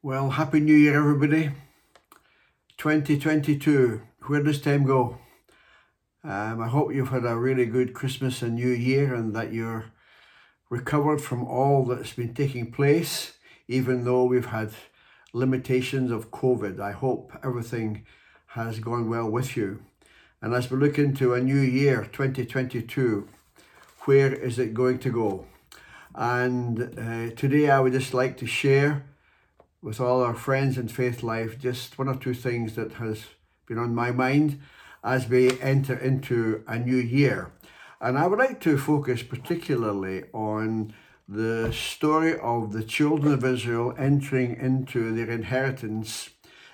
Well, Happy New Year, everybody. 2022. Where does time go? Um, I hope you've had a really good Christmas and New Year and that you're recovered from all that's been taking place, even though we've had limitations of COVID. I hope everything has gone well with you. And as we look into a new year, 2022, where is it going to go? And uh, today I would just like to share with all our friends in faith life just one or two things that has been on my mind as we enter into a new year. And I would like to focus particularly on the story of the children of Israel entering into their inheritance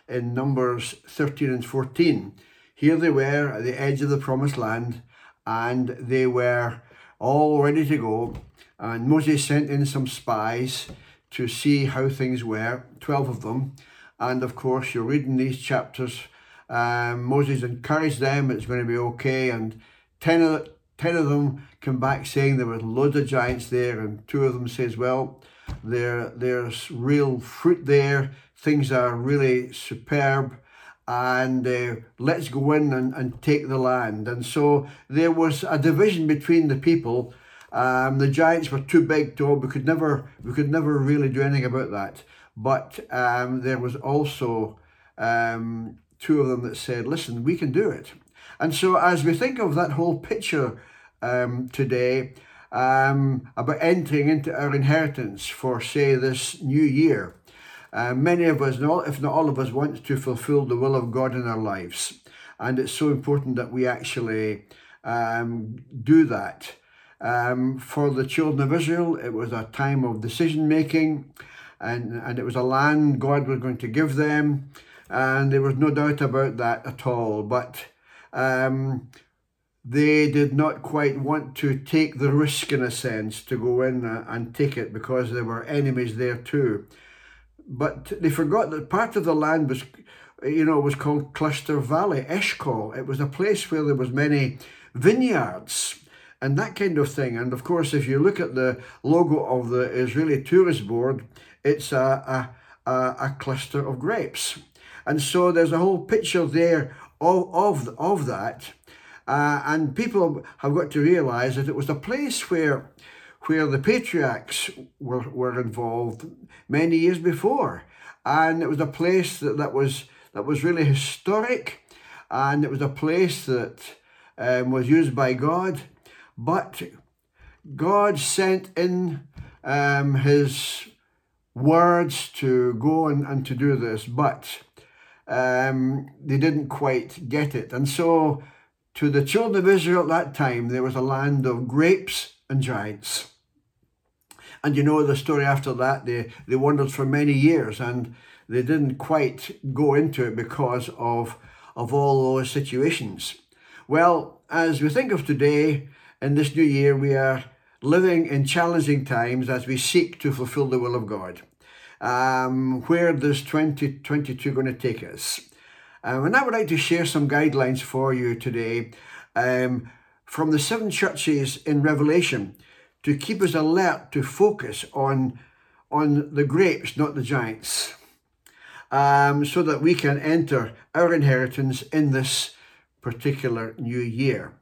in Numbers 13 and 14. Here they were at the edge of the promised land and they were all ready to go. And Moses sent in some spies to see how things were, 12 of them. And of course, you're reading these chapters. Um, Moses encouraged them it's going to be okay. And 10 of, 10 of them come back saying there were loads of giants there. And two of them says, well, there, there's real fruit there. Things are really superb. And uh, let's go in and, and take the land. And so there was a division between the people um, the Giants were too big to. We could never we could never really do anything about that. But um, there was also um, two of them that said, "Listen, we can do it." And so, as we think of that whole picture um, today um, about entering into our inheritance for, say, this new year, uh, many of us, if not all of us, want to fulfill the will of God in our lives, and it's so important that we actually um, do that. Um, for the children of Israel, it was a time of decision making, and, and it was a land God was going to give them, and there was no doubt about that at all. But um, they did not quite want to take the risk, in a sense, to go in and take it because there were enemies there too. But they forgot that part of the land was, you know, was called Cluster Valley, Eshcol. It was a place where there was many vineyards and that kind of thing. And of course, if you look at the logo of the Israeli Tourist Board, it's a, a, a, cluster of grapes. And so there's a whole picture there of, of, of that. Uh, and people have got to realize that it was a place where where the patriarchs were, were involved many years before. And it was a place that, that was that was really historic and it was a place that um, was used by God but God sent in um, his words to go and, and to do this, but um, they didn't quite get it. And so, to the children of Israel at that time, there was a land of grapes and giants. And you know the story after that, they, they wandered for many years and they didn't quite go into it because of, of all those situations. Well, as we think of today, in this new year, we are living in challenging times as we seek to fulfill the will of God. Um, where does 2022 going to take us? Um, and I would like to share some guidelines for you today um, from the seven churches in Revelation to keep us alert to focus on, on the grapes, not the giants, um, so that we can enter our inheritance in this particular new year.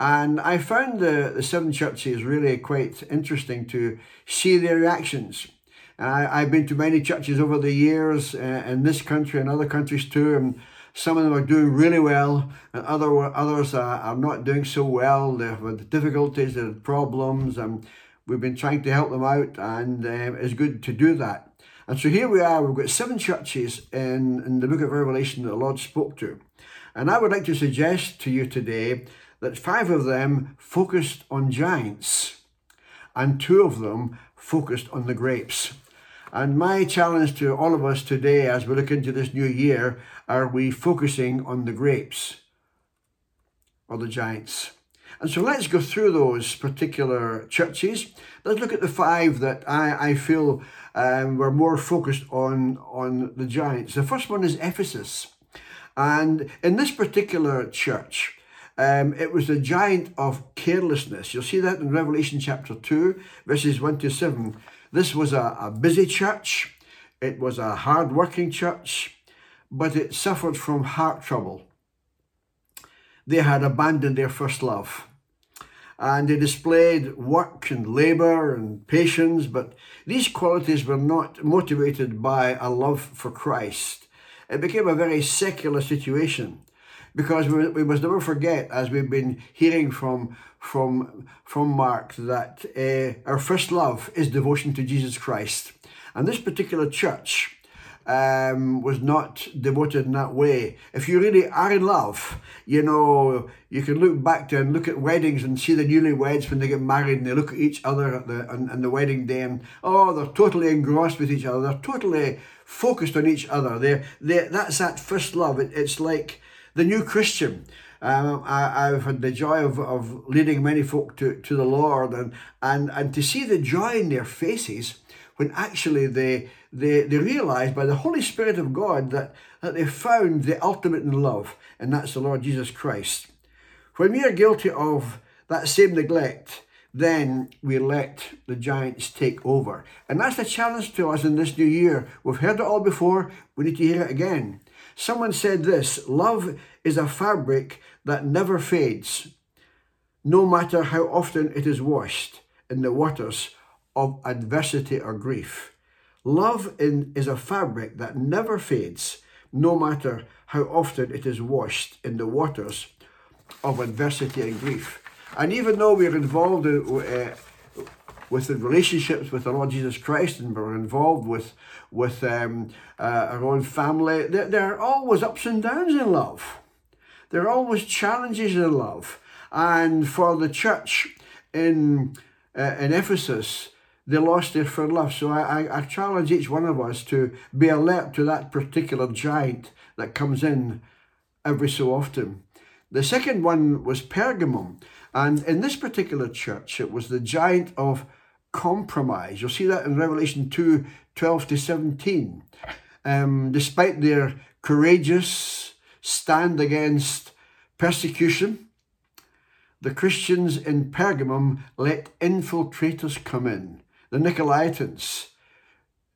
And I found the, the seven churches really quite interesting to see their reactions. I, I've been to many churches over the years uh, in this country and other countries too, and some of them are doing really well, and other others are, are not doing so well. They have difficulties, they have problems, and we've been trying to help them out, and um, it's good to do that. And so here we are, we've got seven churches in, in the book of Revelation that the Lord spoke to. And I would like to suggest to you today that five of them focused on giants and two of them focused on the grapes. And my challenge to all of us today as we look into this new year are we focusing on the grapes or the giants? And so let's go through those particular churches. Let's look at the five that I, I feel um, were more focused on, on the giants. The first one is Ephesus. And in this particular church, um, it was a giant of carelessness. You'll see that in Revelation chapter 2, verses 1 to 7. This was a, a busy church. It was a hard working church, but it suffered from heart trouble. They had abandoned their first love and they displayed work and labour and patience, but these qualities were not motivated by a love for Christ. It became a very secular situation because we, we must never forget, as we've been hearing from from from Mark, that uh, our first love is devotion to Jesus Christ, and this particular church um, was not devoted in that way. If you really are in love, you know, you can look back to and look at weddings and see the newlyweds when they get married and they look at each other at the on, on the wedding day and oh, they're totally engrossed with each other. They're totally focused on each other. They they that's that first love. It, it's like the new Christian. Um, I, have had the joy of, of leading many folk to, to the Lord and, and, and to see the joy in their faces when actually they, they, they realize by the Holy Spirit of God that, that they found the ultimate in love, and that's the Lord Jesus Christ. When we are guilty of that same neglect, then we let the giants take over. And that's the challenge to us in this new year. We've heard it all before, we need to hear it again. Someone said this love is a fabric that never fades, no matter how often it is washed in the waters of adversity or grief. Love in, is a fabric that never fades, no matter how often it is washed in the waters of adversity and grief. And even though we're involved in, uh, with the relationships with the Lord Jesus Christ and we're involved with, with um, uh, our own family, there, there are always ups and downs in love. There are always challenges in love. And for the church in, uh, in Ephesus, they lost their first love. So I, I, I challenge each one of us to be alert to that particular giant that comes in every so often. The second one was Pergamum. And in this particular church, it was the giant of compromise. You'll see that in Revelation 2 12 to 17. Um, despite their courageous stand against persecution, the Christians in Pergamum let infiltrators come in the Nicolaitans.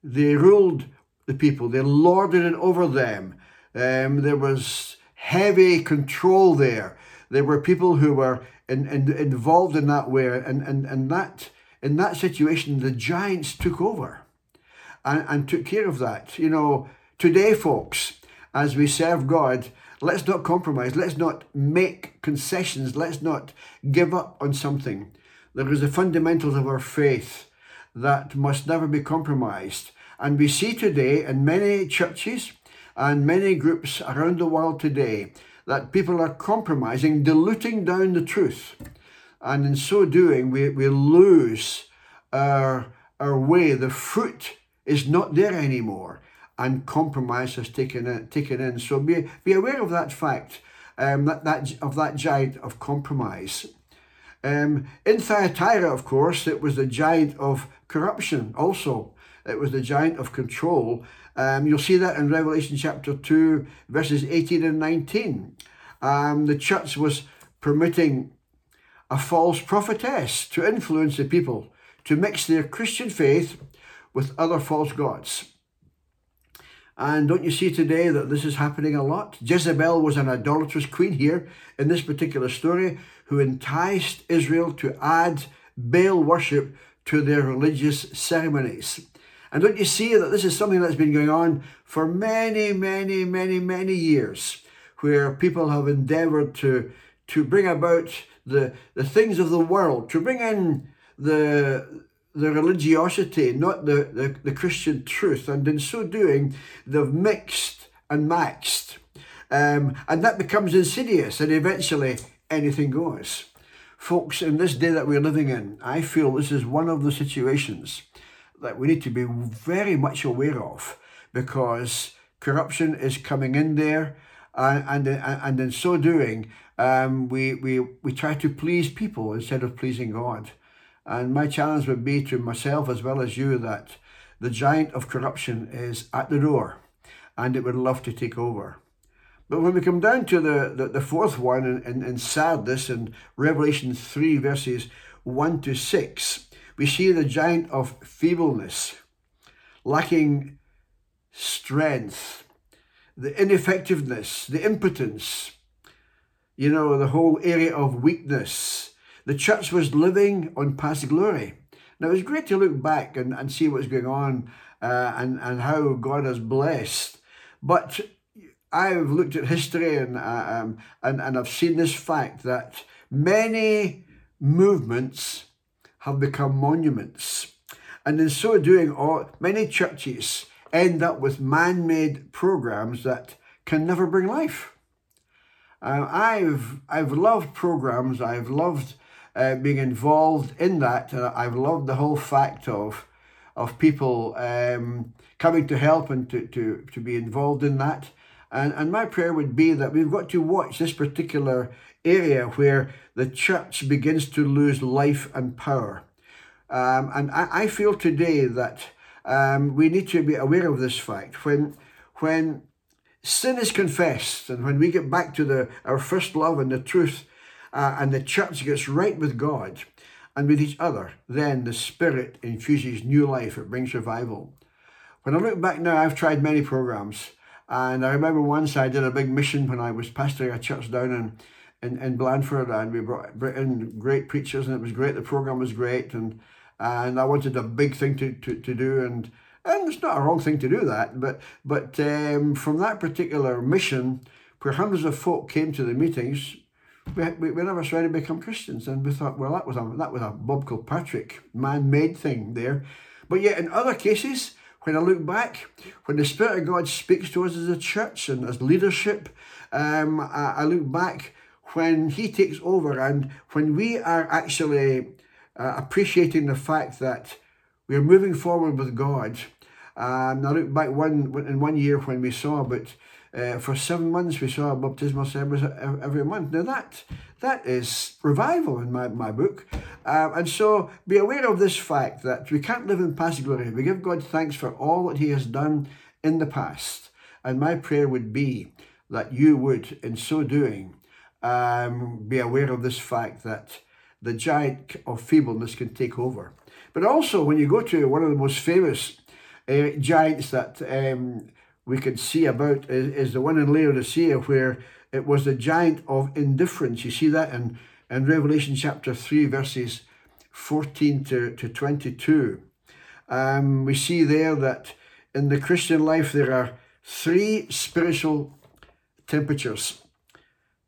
They ruled the people, they lorded it over them. Um, there was heavy control there. There were people who were in, in, involved in that way, and, and, and that in that situation, the giants took over and, and took care of that. You know, today, folks, as we serve God, let's not compromise, let's not make concessions, let's not give up on something. There is the fundamentals of our faith that must never be compromised. And we see today in many churches and many groups around the world today that people are compromising, diluting down the truth. And in so doing, we, we lose our, our way. The fruit is not there anymore, and compromise has taken in. Taken in. So be, be aware of that fact, um, that, that, of that giant of compromise. Um, in Thyatira, of course, it was the giant of corruption also. It was the giant of control. Um, you'll see that in Revelation chapter 2, verses 18 and 19. Um, the church was permitting a false prophetess to influence the people to mix their Christian faith with other false gods. And don't you see today that this is happening a lot? Jezebel was an idolatrous queen here in this particular story who enticed Israel to add Baal worship to their religious ceremonies. And don't you see that this is something that's been going on for many, many, many, many years, where people have endeavored to, to bring about the, the things of the world, to bring in the, the religiosity, not the, the, the Christian truth. And in so doing, they've mixed and maxed. Um, and that becomes insidious, and eventually anything goes. Folks, in this day that we're living in, I feel this is one of the situations that we need to be very much aware of because corruption is coming in there, and, and, and in so doing, um, we, we, we try to please people instead of pleasing God. And my challenge would be to myself as well as you that the giant of corruption is at the door and it would love to take over. But when we come down to the, the, the fourth one in, in, in Sardis in Revelation 3, verses 1 to 6, we see the giant of feebleness, lacking strength, the ineffectiveness, the impotence, you know, the whole area of weakness. The church was living on past glory. Now, it was great to look back and, and see what's going on uh, and, and how God has blessed. But I've looked at history and, uh, um, and, and I've seen this fact that many movements have become monuments. And in so doing, all, many churches end up with man made programs that can never bring life. Uh, I've, I've loved programs, I've loved uh, being involved in that. Uh, I've loved the whole fact of, of people um, coming to help and to, to, to be involved in that. And, and my prayer would be that we've got to watch this particular area where the church begins to lose life and power. Um, and I, I, feel today that um, we need to be aware of this fact. When, when sin is confessed and when we get back to the, our first love and the truth, uh, and the church gets right with God and with each other, then the Spirit infuses new life. It brings revival. When I look back now, I've tried many programs. And I remember once I did a big mission when I was pastoring a church down in, in, in Blandford, and we brought, in great preachers, and it was great. The program was great, and and I wanted a big thing to, to, to do, and and it's not a wrong thing to do that, but but um, from that particular mission, where hundreds of folk came to the meetings, we, we, we never tried to become Christians, and we thought, well, that was a that was a Bob Kilpatrick man-made thing there, but yet in other cases when I look back, when the Spirit of God speaks to us as a church and as leadership, um, I, I, look back when He takes over and when we are actually uh, appreciating the fact that we're moving forward with God. Um, I look back one in one year when we saw but uh, for seven months we saw a baptismal service every month. Now that that is revival in my, my book. Um, and so be aware of this fact that we can't live in past glory. We give God thanks for all that He has done in the past. And my prayer would be that you would, in so doing, um, be aware of this fact that the giant of feebleness can take over. But also, when you go to one of the most famous uh, giants that um, we can see about is, is the one in Laodicea, where it was the giant of indifference. You see that in, in Revelation chapter 3, verses 14 to, to 22. Um, we see there that in the Christian life there are three spiritual temperatures.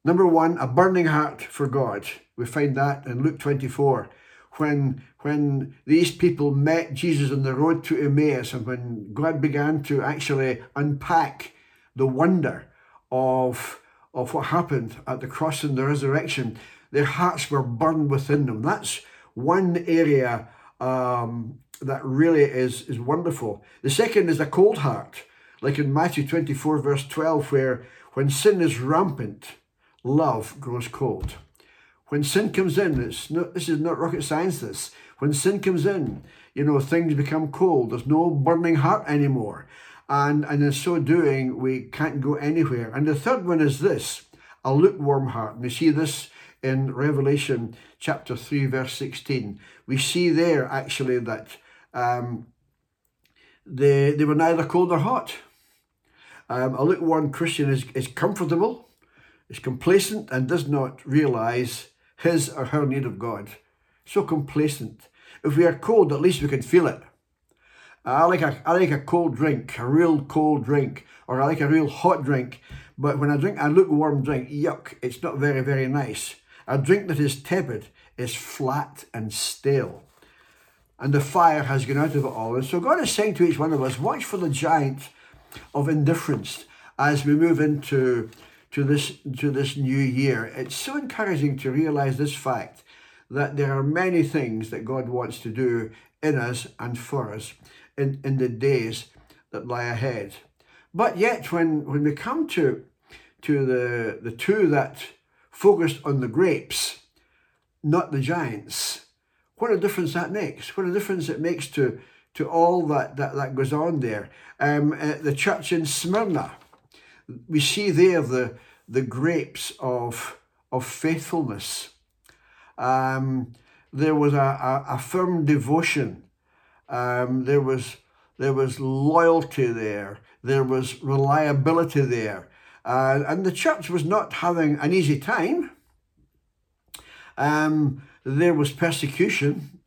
Number one, a burning heart for God. We find that in Luke 24 when when these people met Jesus on the road to Emmaus and when God began to actually unpack the wonder of, of what happened at the cross and the resurrection, their hearts were burned within them. That's one area um, that really is, is wonderful. The second is a cold heart, like in Matthew 24, verse 12, where when sin is rampant, love grows cold. When sin comes in, it's not, this is not rocket science, this. When sin comes in, you know, things become cold. There's no burning heart anymore. And, and in so doing, we can't go anywhere. And the third one is this a lukewarm heart. We see this in Revelation chapter 3, verse 16. We see there actually that um, they, they were neither cold nor hot. Um, a lukewarm Christian is, is comfortable, is complacent, and does not realize his or her need of God. So complacent. If we are cold, at least we can feel it. I like a, I like a cold drink, a real cold drink, or I like a real hot drink. But when I drink a lukewarm drink, yuck, it's not very, very nice. A drink that is tepid is flat and stale. And the fire has gone out of it all. And so God is saying to each one of us, watch for the giant of indifference as we move into to this to this new year. It's so encouraging to realize this fact that there are many things that God wants to do in us and for us in, in the days that lie ahead. But yet when, when we come to to the, the two that focused on the grapes, not the giants, what a difference that makes. What a difference it makes to, to all that, that, that goes on there. Um, uh, the church in Smyrna, we see there the, the grapes of, of faithfulness. Um, there was a, a, a firm devotion. Um, there was there was loyalty there. there was reliability there. Uh, and the church was not having an easy time. Um, there was persecution,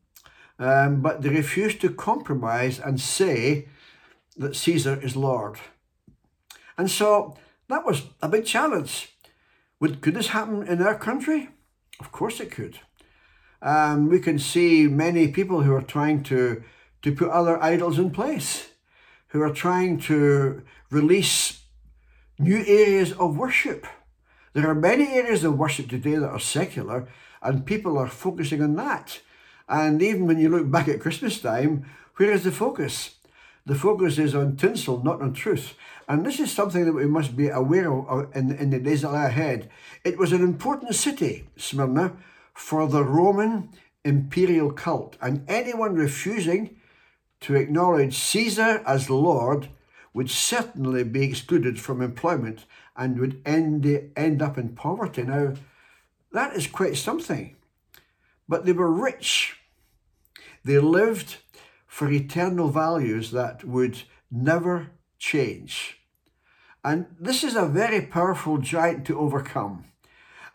um, but they refused to compromise and say that Caesar is Lord. And so that was a big challenge. Would, could this happen in our country? Of course it could. Um, we can see many people who are trying to, to put other idols in place, who are trying to release new areas of worship. There are many areas of worship today that are secular, and people are focusing on that. And even when you look back at Christmas time, where is the focus? The focus is on tinsel, not on truth. And this is something that we must be aware of uh, in, in the days that lie ahead. It was an important city, Smyrna, for the Roman imperial cult, and anyone refusing to acknowledge Caesar as Lord would certainly be excluded from employment and would end, end up in poverty. Now, that is quite something. But they were rich. They lived for eternal values that would never change. And this is a very powerful giant to overcome.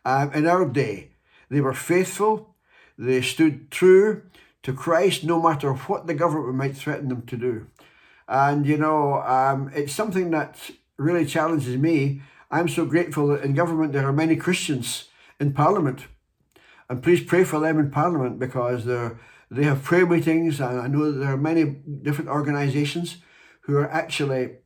Um, in our day, they were faithful, they stood true to Christ no matter what the government might threaten them to do. And you know, um, it's something that really challenges me. I'm so grateful that in government there are many Christians in Parliament. And please pray for them in Parliament because they're, they have prayer meetings, I know that there are many different organisations who are actually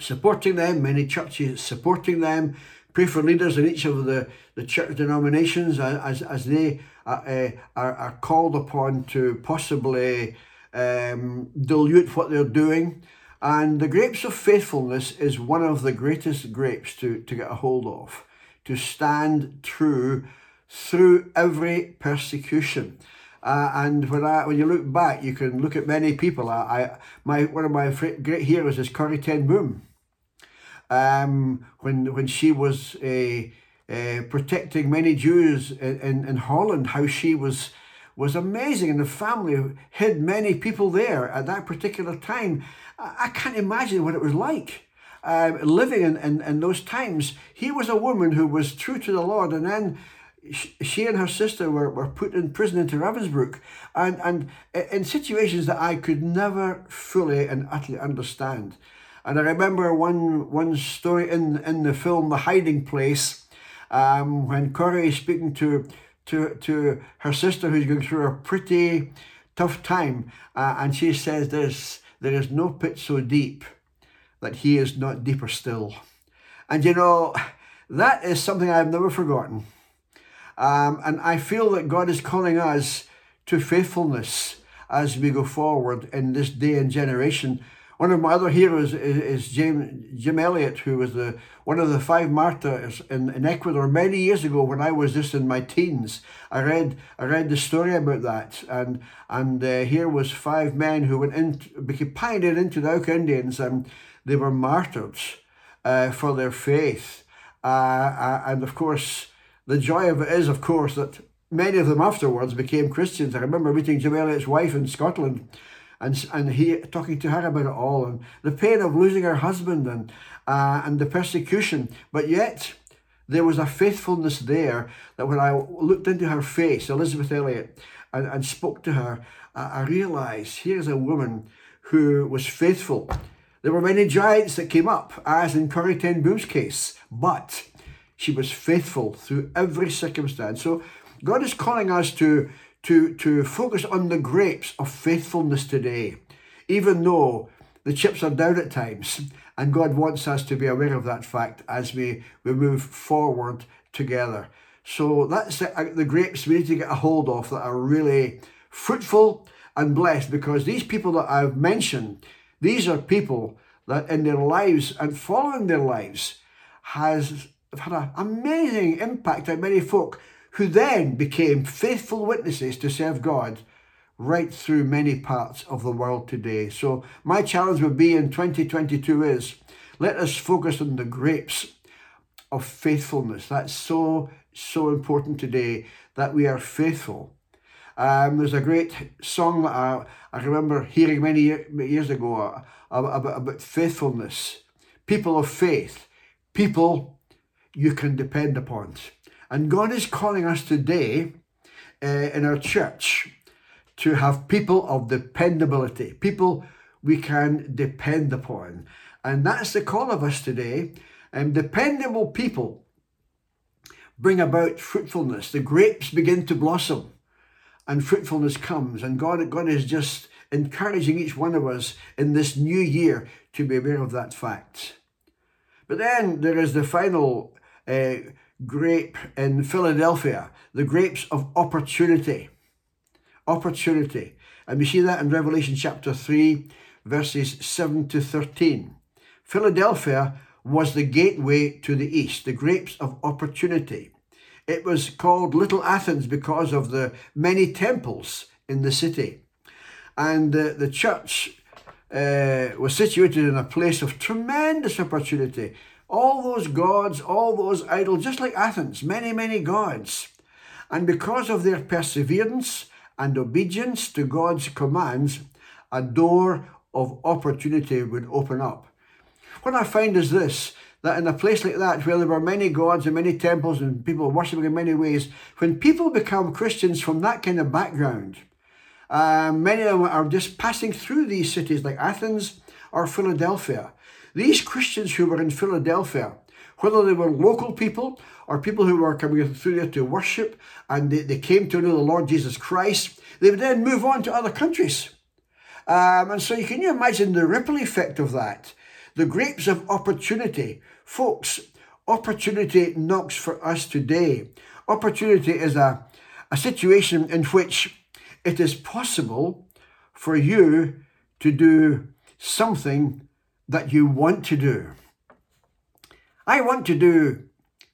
supporting them, many churches supporting them. Pray for leaders in each of the, the church denominations as, as they are, uh, are, are called upon to possibly um, dilute what they're doing. And the grapes of faithfulness is one of the greatest grapes to, to get a hold of, to stand true through every persecution. Uh, and when I when you look back, you can look at many people. I, I my one of my great heroes is Corrie Ten Boom. Um, when when she was a uh, uh, protecting many Jews in, in, in Holland, how she was was amazing, and the family hid many people there at that particular time. I, I can't imagine what it was like. Um, living in, in, in those times, he was a woman who was true to the Lord, and then she and her sister were, were put in prison into Ravensbrück and, and in situations that I could never fully and utterly understand. And I remember one one story in, in the film The Hiding Place um, when Corrie is speaking to, to, to her sister who's going through a pretty tough time uh, and she says this, there is no pit so deep that he is not deeper still. And you know, that is something I've never forgotten. Um, and I feel that God is calling us to faithfulness as we go forward in this day and generation. One of my other heroes is, is Jim, Jim Elliot, who was the one of the five martyrs in, in Ecuador many years ago when I was just in my teens. I read I read the story about that, and and uh, here was five men who went in became pioneered into the Auca Indians, and they were martyred uh, for their faith. Uh, uh and of course, the joy of it is, of course, that many of them afterwards became Christians. I remember meeting Jim Elliot's wife in Scotland and, and he talking to her about it all and the pain of losing her husband and, uh, and the persecution. But yet, there was a faithfulness there that when I looked into her face, Elizabeth Elliot, and, and spoke to her, I, I realised here's a woman who was faithful. There were many giants that came up, as in Corrie Ten Boom's case, but she was faithful through every circumstance. So God is calling us to, to, to focus on the grapes of faithfulness today, even though the chips are down at times. And God wants us to be aware of that fact as we, we move forward together. So that's the, uh, the grapes we need to get a hold of that are really fruitful and blessed because these people that I've mentioned, these are people that in their lives and following their lives has have had an amazing impact on many folk who then became faithful witnesses to serve God right through many parts of the world today. So my challenge would be in 2022 is let us focus on the grapes of faithfulness. That's so, so important today that we are faithful. Um, there's a great song that I, I remember hearing many years ago uh, about, about faithfulness. People of faith, people you can depend upon. And God is calling us today uh, in our church to have people of dependability, people we can depend upon. And that's the call of us today. And dependable people bring about fruitfulness. The grapes begin to blossom and fruitfulness comes. And God, God is just encouraging each one of us in this new year to be aware of that fact. But then there is the final uh, grape in Philadelphia, the grapes of opportunity. Opportunity. And we see that in Revelation chapter 3, verses 7 to 13. Philadelphia was the gateway to the east, the grapes of opportunity. It was called Little Athens because of the many temples in the city. And uh, the church uh, was situated in a place of tremendous opportunity. All those gods, all those idols, just like Athens, many, many gods. And because of their perseverance and obedience to God's commands, a door of opportunity would open up. What I find is this that in a place like that, where there were many gods and many temples and people worshipping in many ways, when people become Christians from that kind of background, uh, many of them are just passing through these cities like Athens or Philadelphia. These Christians who were in Philadelphia, whether they were local people or people who were coming through there to worship and they, they came to know the Lord Jesus Christ, they would then move on to other countries. Um, and so you can you imagine the ripple effect of that? The grapes of opportunity. Folks, opportunity knocks for us today. Opportunity is a, a situation in which it is possible for you to do something that you want to do. I want to do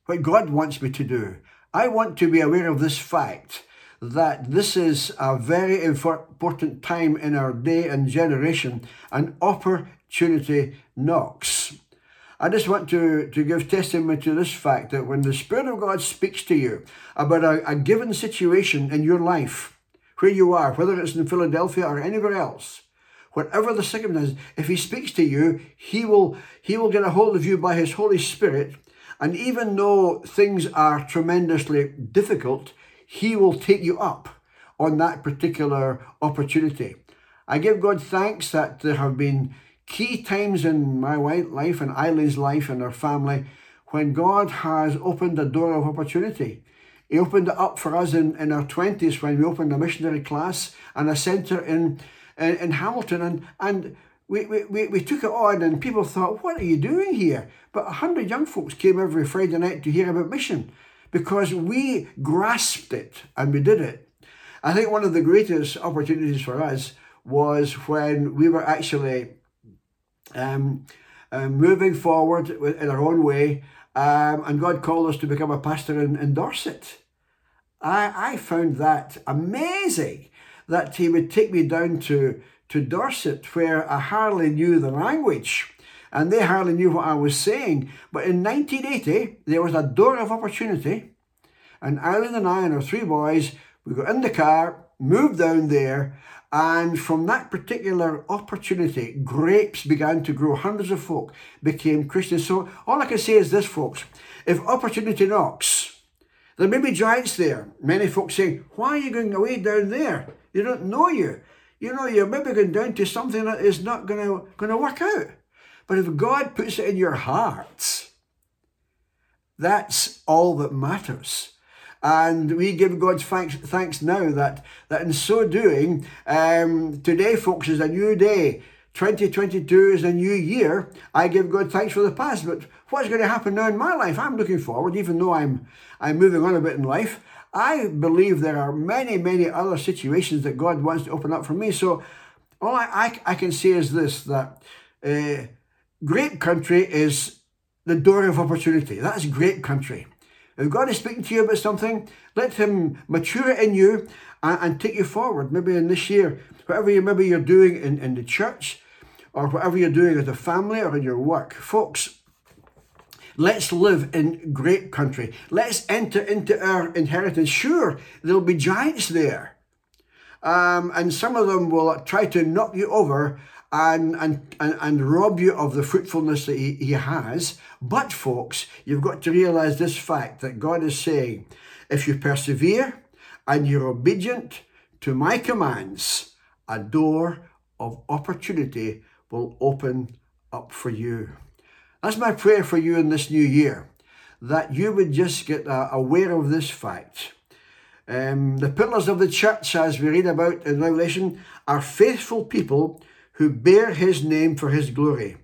what God wants me to do. I want to be aware of this fact that this is a very important time in our day and generation, an opportunity knocks. I just want to, to give testimony to this fact that when the Spirit of God speaks to you about a, a given situation in your life, where you are, whether it's in Philadelphia or anywhere else, whatever the circumstance, if He speaks to you, He will He will get a hold of you by His Holy Spirit. And even though things are tremendously difficult, he will take you up on that particular opportunity. I give God thanks that there have been key times in my life and Eileen's life and our family when God has opened a door of opportunity. He opened it up for us in, in our 20s when we opened a missionary class and a centre in, in, in Hamilton. And, and we, we, we took it on and people thought, what are you doing here? But 100 young folks came every Friday night to hear about mission because we grasped it and we did it. I think one of the greatest opportunities for us was when we were actually um, um, moving forward in our own way, um, and God called us to become a pastor in, in Dorset. I, I found that amazing that He would take me down to, to Dorset, where I hardly knew the language and they hardly knew what I was saying. But in 1980, there was a door of opportunity, and Eileen and I and our three boys, we got in the car, moved down there, and from that particular opportunity, grapes began to grow. Hundreds of folk became Christians. So all I can say is this, folks: if opportunity knocks, there may be giants there. Many folks say, "Why are you going away down there? You don't know you." You know, you're maybe going down to something that is not going to, going to work out. But if God puts it in your heart, that's all that matters. And we give God thanks, thanks now that, that in so doing, um, today, folks, is a new day. 2022 is a new year. I give God thanks for the past, but what's going to happen now in my life? I'm looking forward, even though I'm I'm moving on a bit in life. I believe there are many, many other situations that God wants to open up for me. So all I, I, I can say is this that uh, Grape country is the door of opportunity. That's grape country. If God is speaking to you about something, let Him mature it in you and, and take you forward. Maybe in this year, whatever you maybe you're doing in, in the church or whatever you're doing as a family or in your work. Folks, let's live in great country. Let's enter into our inheritance. Sure, there'll be giants there. um, and some of them will try to knock you over and, and, and, and rob you of the fruitfulness that he, he has. But, folks, you've got to realize this fact that God is saying, if you persevere and you're obedient to my commands, a door of opportunity will open up for you. That's my prayer for you in this new year, that you would just get uh, aware of this fact. Um, the pillars of the church, as we read about in Revelation, are faithful people who bear his name for his glory.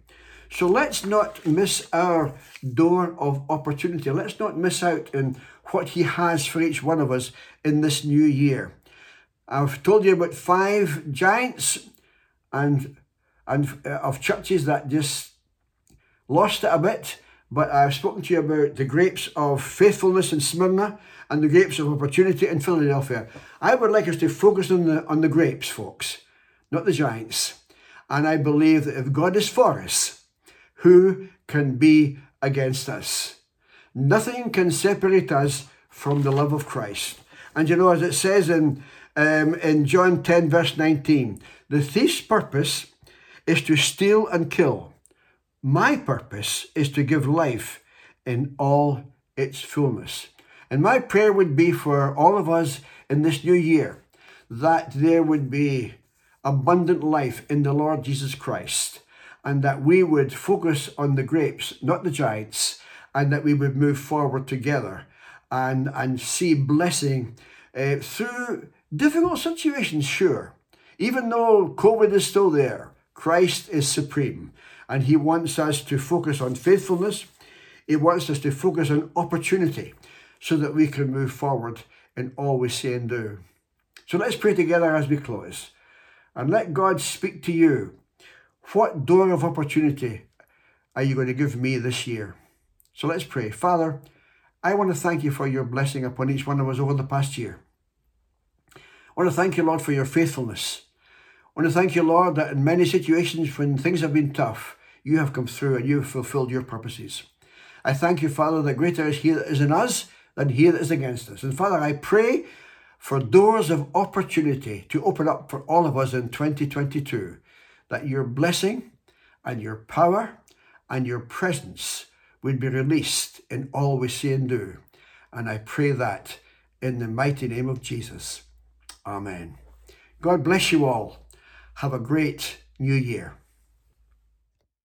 So let's not miss our door of opportunity. Let's not miss out in what he has for each one of us in this new year. I've told you about five giants and and uh, of churches that just lost it a bit. But I've spoken to you about the grapes of faithfulness in Smyrna and the grapes of opportunity in Philadelphia. I would like us to focus on the on the grapes, folks, not the giants. And I believe that if God is for us, who can be against us? Nothing can separate us from the love of Christ. And you know, as it says in um, in John 10, verse 19, the thief's purpose is to steal and kill. My purpose is to give life in all its fullness. And my prayer would be for all of us in this new year that there would be abundant life in the Lord Jesus Christ and that we would focus on the grapes, not the giants, and that we would move forward together and, and see blessing uh, through difficult situations, sure. Even though COVID is still there, Christ is supreme and he wants us to focus on faithfulness. He wants us to focus on opportunity so that we can move forward in all we say and do. So let's pray together as we close and let God speak to you. What door of opportunity are you going to give me this year? So let's pray. Father, I want to thank you for your blessing upon each one of us over the past year. I want to thank you, Lord, for your faithfulness. I want to thank you, Lord, that in many situations when things have been tough, you have come through and you have fulfilled your purposes. I thank you, Father, that greater is he that is in us than he that is against us. And Father, I pray for doors of opportunity to open up for all of us in 2022, that your blessing and your power and your presence would be released in all we say and do. And I pray that in the mighty name of Jesus. Amen. God bless you all. Have a great new year.